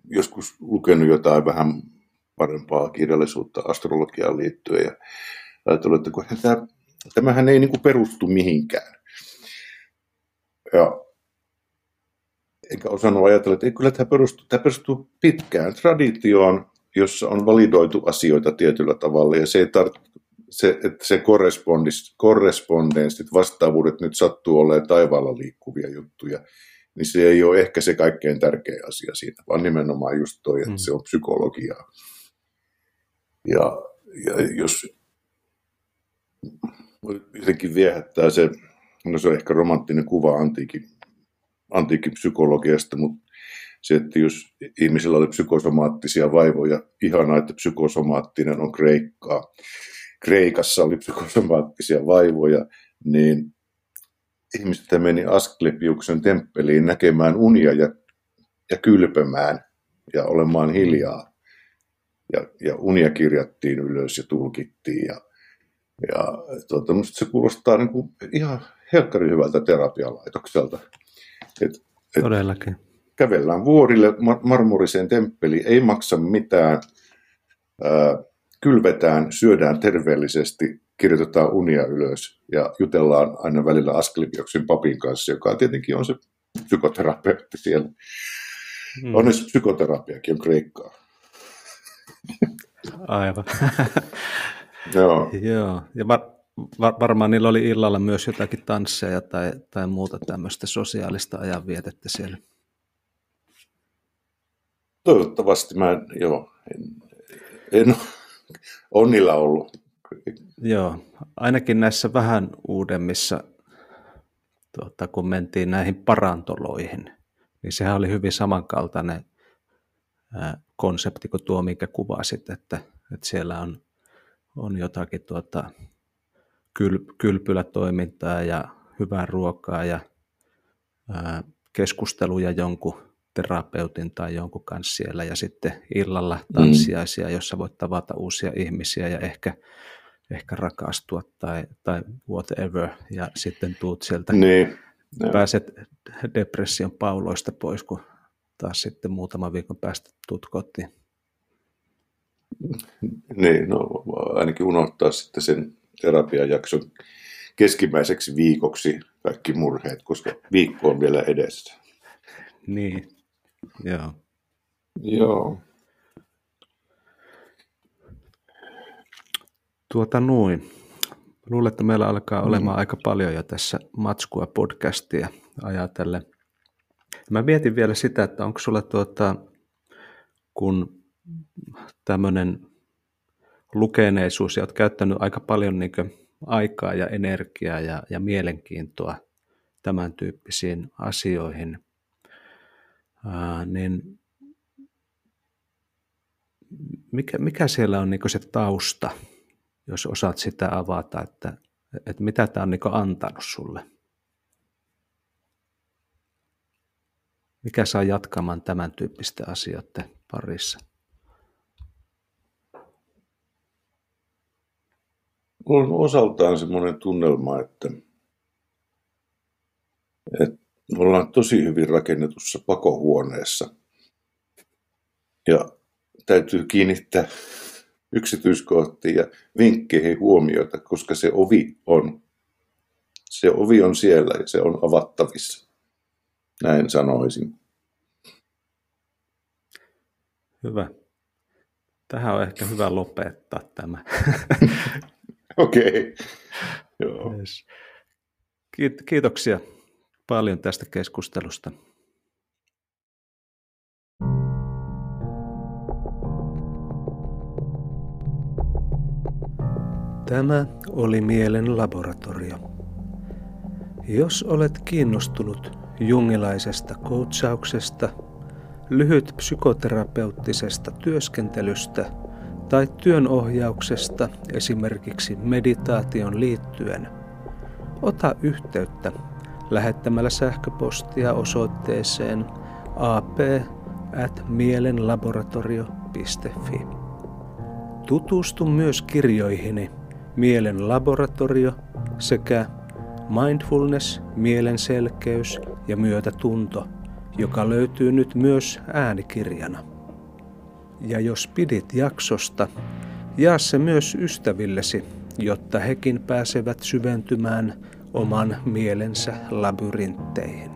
joskus lukenut jotain vähän parempaa kirjallisuutta astrologiaan liittyen ja ajatellut, että kun tämä, tämähän ei niin kuin perustu mihinkään. Ja eikä osannut ajatella, että ei kyllä tämä perustuu, tämä perustuu pitkään traditioon, jossa on validoitu asioita tietyllä tavalla ja se ei tar- se, että se korrespondenssit, vastaavuudet nyt sattuu olemaan taivaalla liikkuvia juttuja, niin se ei ole ehkä se kaikkein tärkein asia siinä, vaan nimenomaan just toi, että mm. se on psykologiaa. Ja, ja jos jotenkin viehättää se, no se on ehkä romanttinen kuva antiikin, antiikin psykologiasta, mutta se, että jos ihmisillä oli psykosomaattisia vaivoja, ihanaa, että psykosomaattinen on kreikkaa. Kreikassa oli psykosomaattisia vaivoja, niin ihmiset meni Asklepiuksen temppeliin näkemään unia ja, ja kylpemään ja olemaan hiljaa ja, ja unia kirjattiin ylös ja tulkittiin. Ja, ja tuota, se kuulostaa niin kuin ihan helkkari hyvältä terapialaitokselta. Et, et Todellakin. Kävellään vuorille marmoriseen temppeliin, ei maksa mitään, ää, kylvetään, syödään terveellisesti, kirjoitetaan unia ylös ja jutellaan aina välillä Asklepioksen papin kanssa, joka tietenkin on se psykoterapeutti siellä. Hmm. Onneksi psykoterapiakin on kreikkaa. Aivan. Joo. Joo. Ja var, var, varmaan niillä oli illalla myös jotakin tansseja tai, tai muuta tämmöistä sosiaalista ajanvietettä siellä. Toivottavasti mä en, joo, en, en ole niillä ollut. Joo, ainakin näissä vähän uudemmissa, tuota, kun mentiin näihin parantoloihin, niin sehän oli hyvin samankaltainen konsepti kuin tuo, minkä kuvasit, että, että siellä on, on jotakin tuota, kyl, kylpylätoimintaa ja hyvää ruokaa ja ää, keskusteluja jonkun terapeutin tai jonkun kanssa siellä ja sitten illalla mm. tanssiaisia, mm. jossa voit tavata uusia ihmisiä ja ehkä, ehkä rakastua tai, tai whatever ja sitten tuut sieltä, niin. pääset depression pauloista pois, kun taas sitten muutaman viikon päästä tuut kotiin. Niin, no ainakin unohtaa sitten sen terapiajakson keskimmäiseksi viikoksi kaikki murheet, koska viikko on vielä edessä. Niin, joo. Joo. Tuota noin. Luulen, että meillä alkaa olemaan mm. aika paljon jo tässä matskua podcastia ajatellen. Mä mietin vielä sitä, että onko sulla tuota, kun tämmöinen lukeneisuus ja olet käyttänyt aika paljon niin aikaa ja energiaa ja, ja mielenkiintoa tämän tyyppisiin asioihin, ää, niin mikä, mikä siellä on niin se tausta, jos osaat sitä avata, että, että mitä tämä on niin antanut sulle? Mikä saa jatkamaan tämän tyyppisten asioiden parissa? Mulla on osaltaan semmoinen tunnelma, että, että me ollaan tosi hyvin rakennetussa pakohuoneessa. Ja täytyy kiinnittää yksityiskohtiin ja vinkkeihin huomiota, koska se ovi on, se ovi on siellä ja se on avattavissa. Näin sanoisin. Hyvä. Tähän on ehkä hyvä lopettaa tämä. Okei. Okay. Yes. Kiitoksia paljon tästä keskustelusta. Tämä oli Mielen laboratorio. Jos olet kiinnostunut jungilaisesta coachauksesta, lyhyt psykoterapeuttisesta työskentelystä tai työnohjauksesta esimerkiksi meditaation liittyen, ota yhteyttä lähettämällä sähköpostia osoitteeseen ap.mielenlaboratorio.fi. Tutustu myös kirjoihini Mielen laboratorio sekä Mindfulness, mielen selkeys ja myötätunto, joka löytyy nyt myös äänikirjana. Ja jos pidit jaksosta, jaa se myös ystävillesi, jotta hekin pääsevät syventymään oman mielensä labyrintteihin.